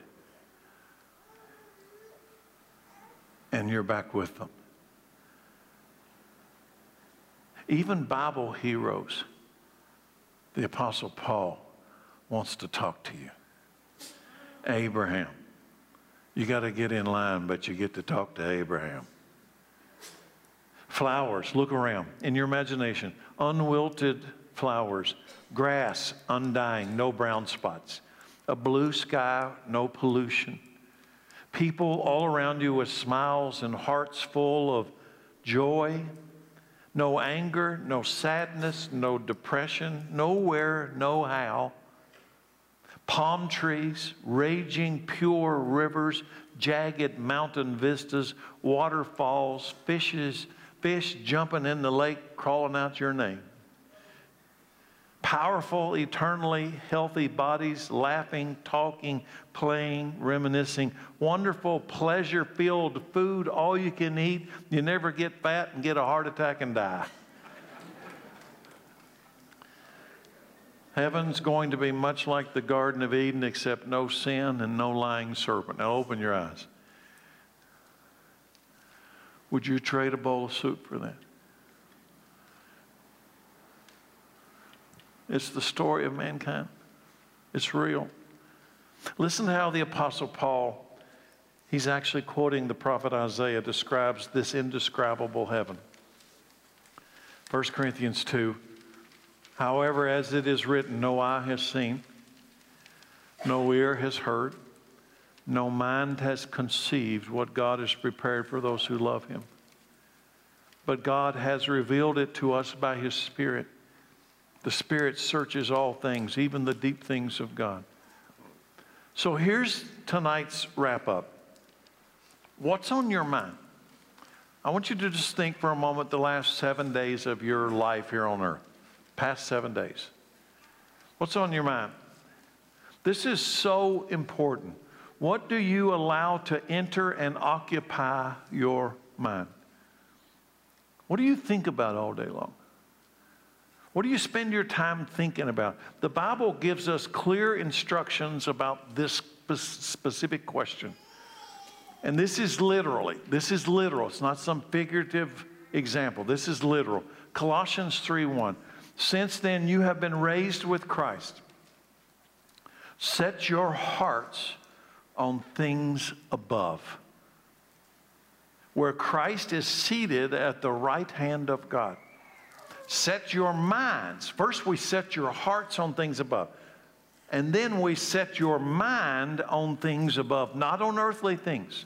And you're back with them. Even Bible heroes, the Apostle Paul wants to talk to you. Abraham. You got to get in line, but you get to talk to Abraham. Flowers, look around in your imagination. Unwilted flowers, grass undying, no brown spots, a blue sky, no pollution. People all around you with smiles and hearts full of joy, no anger, no sadness, no depression, nowhere, no how palm trees, raging pure rivers, jagged mountain vistas, waterfalls, fishes, fish jumping in the lake, crawling out your name. Powerful, eternally healthy bodies, laughing, talking, playing, reminiscing. Wonderful, pleasure filled food, all you can eat. You never get fat and get a heart attack and die. Heaven's going to be much like the Garden of Eden, except no sin and no lying serpent. Now open your eyes. Would you trade a bowl of soup for that? It's the story of mankind. It's real. Listen to how the Apostle Paul, he's actually quoting the prophet Isaiah, describes this indescribable heaven. 1 Corinthians 2 However, as it is written, no eye has seen, no ear has heard, no mind has conceived what God has prepared for those who love Him. But God has revealed it to us by His Spirit. The Spirit searches all things, even the deep things of God. So here's tonight's wrap up. What's on your mind? I want you to just think for a moment the last seven days of your life here on earth past seven days. What's on your mind? This is so important. What do you allow to enter and occupy your mind? What do you think about all day long? What do you spend your time thinking about? The Bible gives us clear instructions about this specific question. And this is literally, this is literal. It's not some figurative example. This is literal. Colossians 3 1. Since then, you have been raised with Christ. Set your hearts on things above, where Christ is seated at the right hand of God. Set your minds. First, we set your hearts on things above. And then we set your mind on things above, not on earthly things.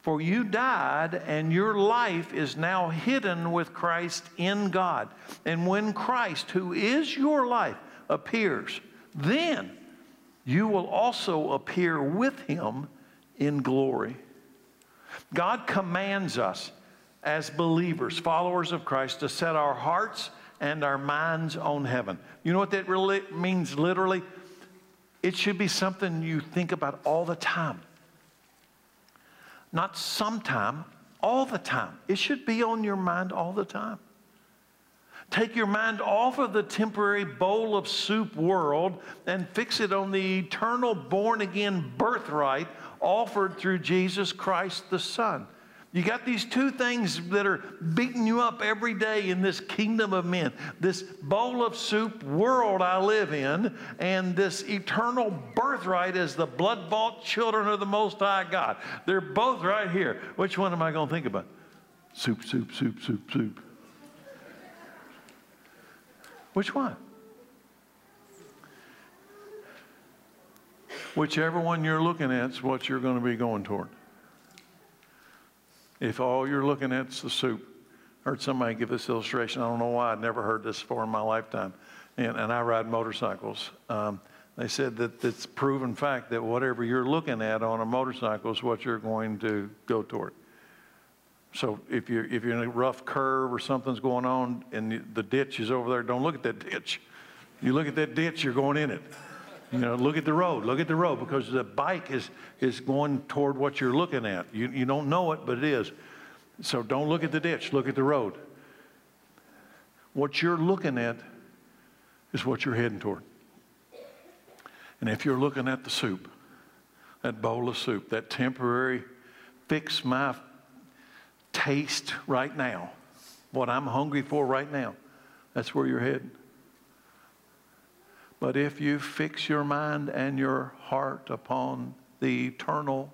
For you died, and your life is now hidden with Christ in God. And when Christ, who is your life, appears, then you will also appear with him in glory. God commands us as believers, followers of Christ, to set our hearts and our minds on heaven. You know what that really means literally? It should be something you think about all the time. Not sometime, all the time. It should be on your mind all the time. Take your mind off of the temporary bowl of soup world and fix it on the eternal born again birthright offered through Jesus Christ the Son. You got these two things that are beating you up every day in this kingdom of men this bowl of soup world I live in, and this eternal birthright as the blood bought children of the Most High God. They're both right here. Which one am I going to think about? Soup, soup, soup, soup, soup. Which one? Whichever one you're looking at is what you're going to be going toward. If all you're looking at is the soup, I heard somebody give this illustration. I don't know why. I'd never heard this before in my lifetime. And, and I ride motorcycles. Um, they said that it's proven fact that whatever you're looking at on a motorcycle is what you're going to go toward. So if you're, if you're in a rough curve or something's going on and the ditch is over there, don't look at that ditch. You look at that ditch, you're going in it. You know, look at the road, look at the road, because the bike is, is going toward what you're looking at. You, you don't know it, but it is. So don't look at the ditch, look at the road. What you're looking at is what you're heading toward. And if you're looking at the soup, that bowl of soup, that temporary fix my taste right now, what I'm hungry for right now, that's where you're heading. But if you fix your mind and your heart upon the eternal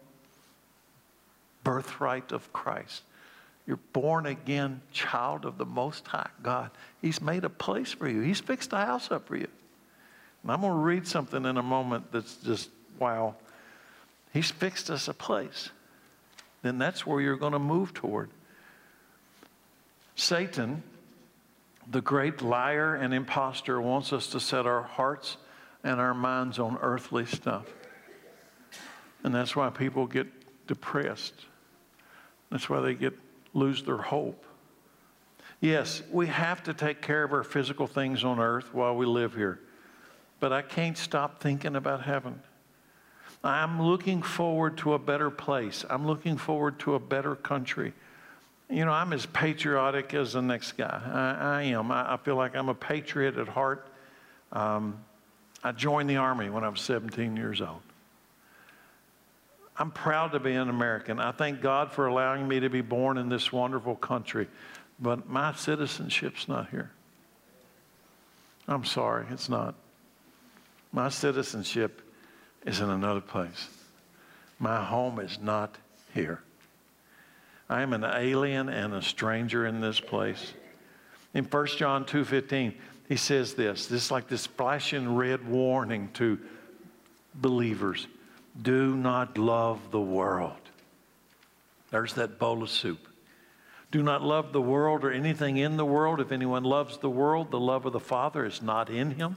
birthright of Christ, you're born again child of the Most High God. He's made a place for you. He's fixed a house up for you. And I'm going to read something in a moment that's just wow. He's fixed us a place. Then that's where you're going to move toward. Satan the great liar and impostor wants us to set our hearts and our minds on earthly stuff. And that's why people get depressed. That's why they get lose their hope. Yes, we have to take care of our physical things on earth while we live here. But I can't stop thinking about heaven. I'm looking forward to a better place. I'm looking forward to a better country you know, I'm as patriotic as the next guy. I, I am. I, I, feel like I'm a patriot at heart. Um, I joined the Army when I was 17 years old. I'm proud to be an American. I thank God for allowing me to be born in this wonderful country, but my citizenship's not here. I'm sorry, it's not. My citizenship is in another place. My home is not here. I am an alien and a stranger in this place. In 1 John 2:15, he says this. This is like this flashing red warning to believers. Do not love the world. There's that bowl of soup. Do not love the world or anything in the world. If anyone loves the world, the love of the Father is not in him.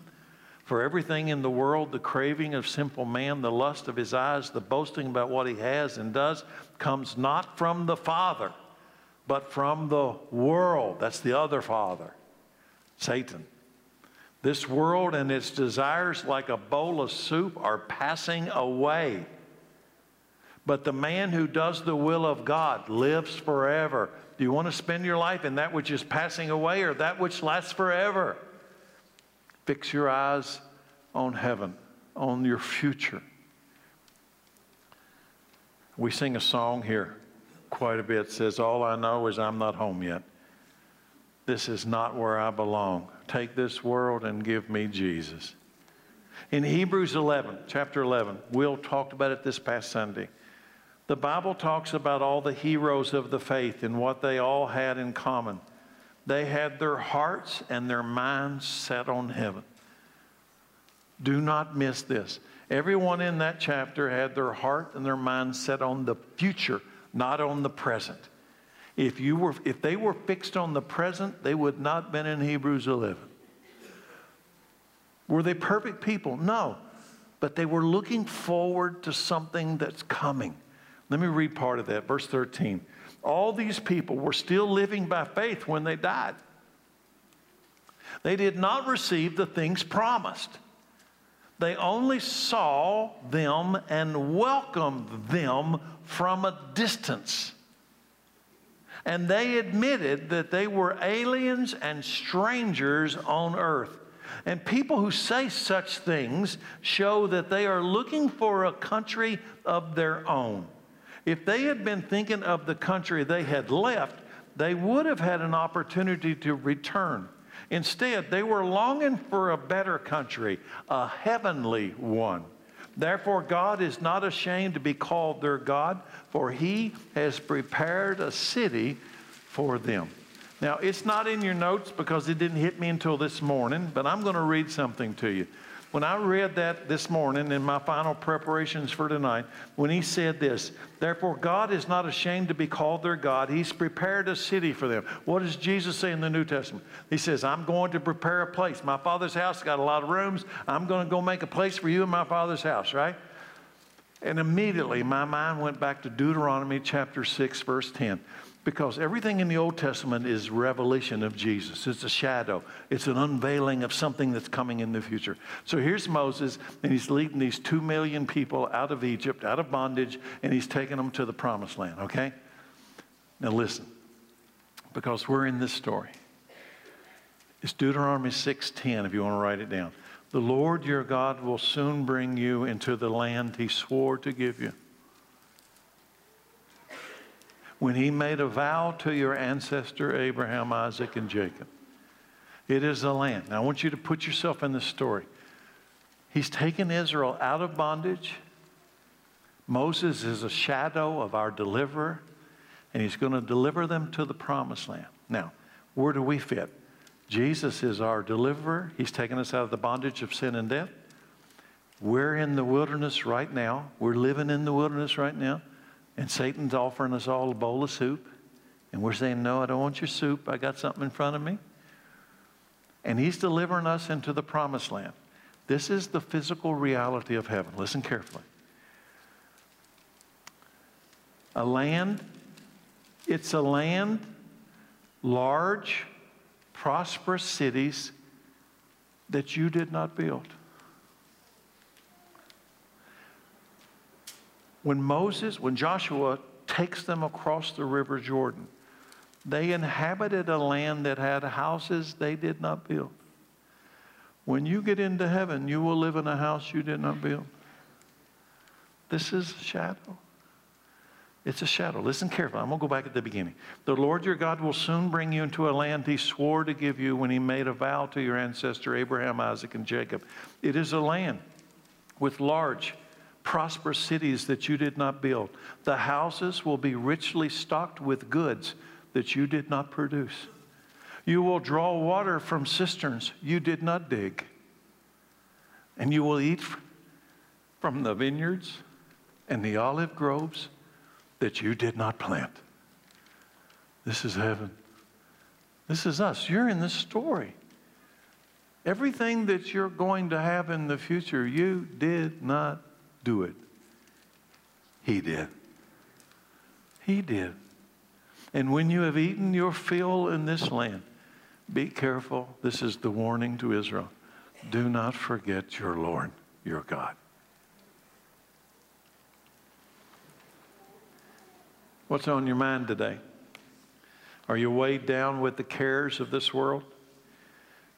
For everything in the world, the craving of simple man, the lust of his eyes, the boasting about what he has and does, comes not from the Father, but from the world. That's the other Father, Satan. This world and its desires, like a bowl of soup, are passing away. But the man who does the will of God lives forever. Do you want to spend your life in that which is passing away or that which lasts forever? Fix your eyes on heaven, on your future. We sing a song here quite a bit. It says, All I know is I'm not home yet. This is not where I belong. Take this world and give me Jesus. In Hebrews 11, chapter 11, Will talked about it this past Sunday. The Bible talks about all the heroes of the faith and what they all had in common. They had their hearts and their minds set on heaven. Do not miss this. Everyone in that chapter had their heart and their mind set on the future, not on the present. If, you were, if they were fixed on the present, they would not have been in Hebrews 11. Were they perfect people? No. But they were looking forward to something that's coming. Let me read part of that, verse 13. All these people were still living by faith when they died. They did not receive the things promised. They only saw them and welcomed them from a distance. And they admitted that they were aliens and strangers on earth. And people who say such things show that they are looking for a country of their own. If they had been thinking of the country they had left, they would have had an opportunity to return. Instead, they were longing for a better country, a heavenly one. Therefore, God is not ashamed to be called their God, for he has prepared a city for them. Now, it's not in your notes because it didn't hit me until this morning, but I'm going to read something to you. When I read that this morning in my final preparations for tonight, when he said this, therefore God is not ashamed to be called their God. He's prepared a city for them. What does Jesus say in the New Testament? He says, I'm going to prepare a place. My Father's house got a lot of rooms. I'm going to go make a place for you in my Father's house, right? And immediately my mind went back to Deuteronomy chapter 6, verse 10 because everything in the Old Testament is revelation of Jesus. It's a shadow. It's an unveiling of something that's coming in the future. So here's Moses, and he's leading these two million people out of Egypt, out of bondage, and he's taking them to the promised land, okay? Now listen, because we're in this story. It's Deuteronomy 6:10 if you want to write it down. The Lord your God will soon bring you into the land he swore to give you when he made a vow to your ancestor Abraham, Isaac, and Jacob. It is the land. Now, I want you to put yourself in this story. He's taken Israel out of bondage. Moses is a shadow of our deliverer, and he's going to deliver them to the promised land. Now, where do we fit? Jesus is our deliverer. He's taken us out of the bondage of sin and death. We're in the wilderness right now. We're living in the wilderness right now. And Satan's offering us all a bowl of soup. And we're saying, No, I don't want your soup. I got something in front of me. And he's delivering us into the promised land. This is the physical reality of heaven. Listen carefully. A land, it's a land, large, prosperous cities that you did not build. When Moses, when Joshua takes them across the river Jordan, they inhabited a land that had houses they did not build. When you get into heaven, you will live in a house you did not build. This is a shadow. It's a shadow. Listen carefully. I'm going to go back at the beginning. The Lord your God will soon bring you into a land he swore to give you when he made a vow to your ancestor Abraham, Isaac, and Jacob. It is a land with large, prosperous cities that you did not build. The houses will be richly stocked with goods that you did not produce. You will draw water from cisterns you did not dig. And you will eat from the vineyards and the olive groves that you did not plant. This is heaven. This is us. You're in this story. Everything that you're going to have in the future, you did not do it. He did. He did. And when you have eaten your fill in this land, be careful. This is the warning to Israel. Do not forget your Lord, your God. What's on your mind today? Are you weighed down with the cares of this world?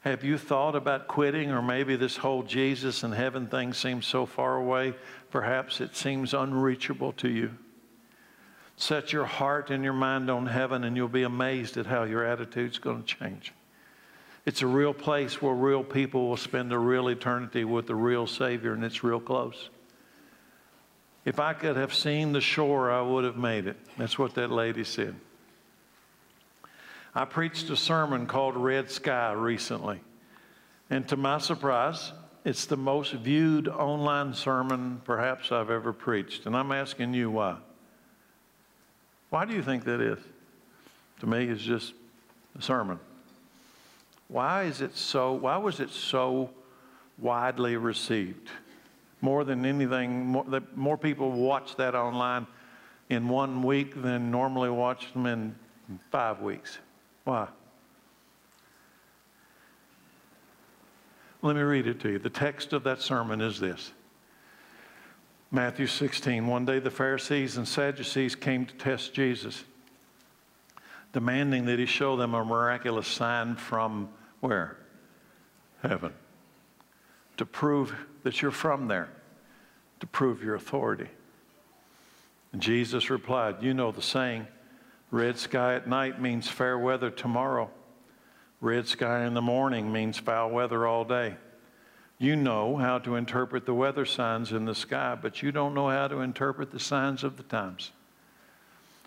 Have you thought about quitting, or maybe this whole Jesus and heaven thing seems so far away? Perhaps it seems unreachable to you. Set your heart and your mind on heaven, and you'll be amazed at how your attitude's going to change. It's a real place where real people will spend a real eternity with the real Savior, and it's real close. If I could have seen the shore, I would have made it. That's what that lady said. I preached a sermon called Red Sky recently. And to my surprise, it's the most viewed online sermon perhaps I've ever preached. And I'm asking you why. Why do you think that is? To me, it's just a sermon. Why is it so, why was it so widely received? More than anything, more, more people watch that online in one week than normally watch them in five weeks. Why? Let me read it to you. The text of that sermon is this Matthew 16. One day the Pharisees and Sadducees came to test Jesus, demanding that he show them a miraculous sign from where? Heaven. To prove that you're from there, to prove your authority. And Jesus replied, You know the saying, red sky at night means fair weather tomorrow. Red sky in the morning means foul weather all day. You know how to interpret the weather signs in the sky, but you don't know how to interpret the signs of the times.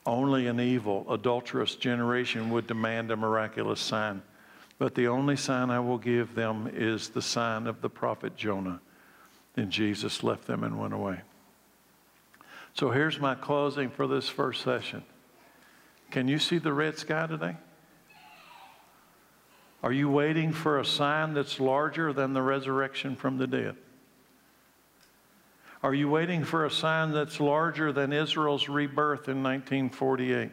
Only an evil, adulterous generation would demand a miraculous sign. But the only sign I will give them is the sign of the prophet Jonah. Then Jesus left them and went away. So here's my closing for this first session. Can you see the red sky today? Are you waiting for a sign that's larger than the resurrection from the dead? Are you waiting for a sign that's larger than Israel's rebirth in 1948?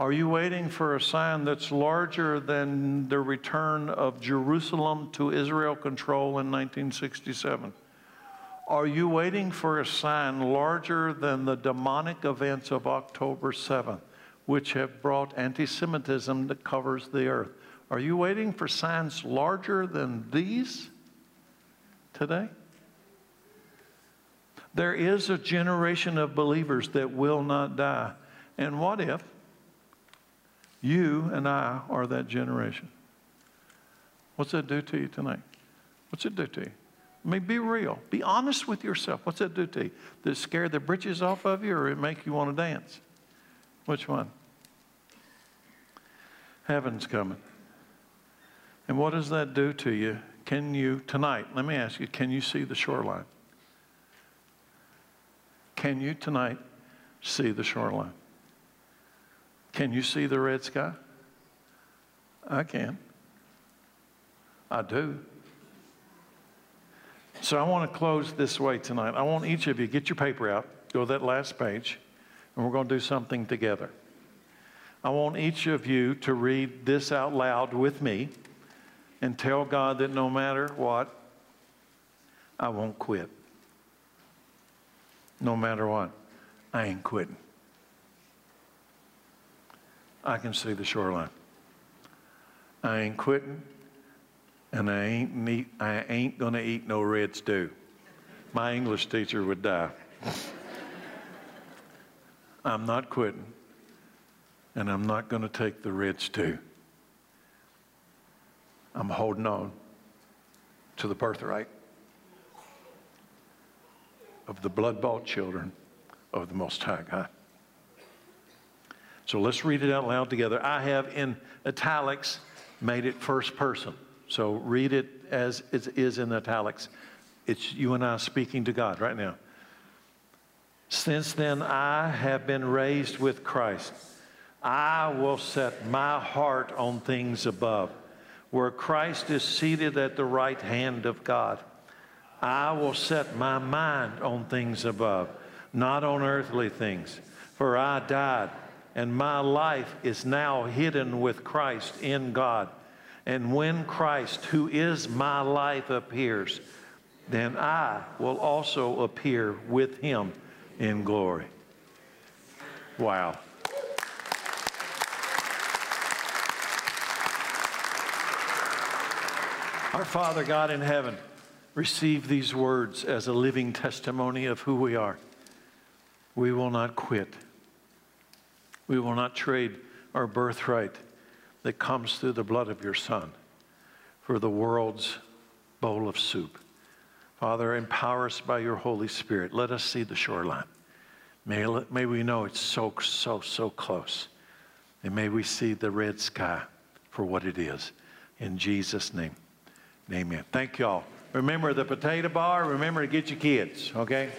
Are you waiting for a sign that's larger than the return of Jerusalem to Israel control in 1967? Are you waiting for a sign larger than the demonic events of October 7th, which have brought anti Semitism that covers the earth? Are you waiting for signs larger than these today? There is a generation of believers that will not die. And what if you and I are that generation? What's that do to you tonight? What's it do to you? I mean, be real. Be honest with yourself. What's that do to you? Does it scare the britches off of you or it make you want to dance? Which one? Heaven's coming. And what does that do to you? Can you, tonight, let me ask you, can you see the shoreline? Can you tonight see the shoreline? Can you see the red sky? I can. I do. So I want to close this way tonight. I want each of you get your paper out, go to that last page, and we're going to do something together. I want each of you to read this out loud with me and tell God that no matter what, I won't quit. No matter what, I ain't quitting. I can see the shoreline. I ain't quitting, and I ain't neat, I ain't gonna eat no red stew. My English teacher would die. I'm not quitting, and I'm not gonna take the red stew. I'm holding on to the birthright of the blood bought children of the Most High God. So let's read it out loud together. I have in italics made it first person. So read it as it is in italics. It's you and I speaking to God right now. Since then, I have been raised with Christ. I will set my heart on things above where Christ is seated at the right hand of God. I will set my mind on things above, not on earthly things. For I died, and my life is now hidden with Christ in God. And when Christ, who is my life, appears, then I will also appear with him in glory. Wow. Our Father God in heaven, receive these words as a living testimony of who we are. We will not quit. We will not trade our birthright that comes through the blood of your Son for the world's bowl of soup. Father, empower us by your Holy Spirit. Let us see the shoreline. May, may we know it's so, so, so close. And may we see the red sky for what it is. In Jesus' name. Amen. Thank y'all. Remember the potato bar. Remember to get your kids, okay?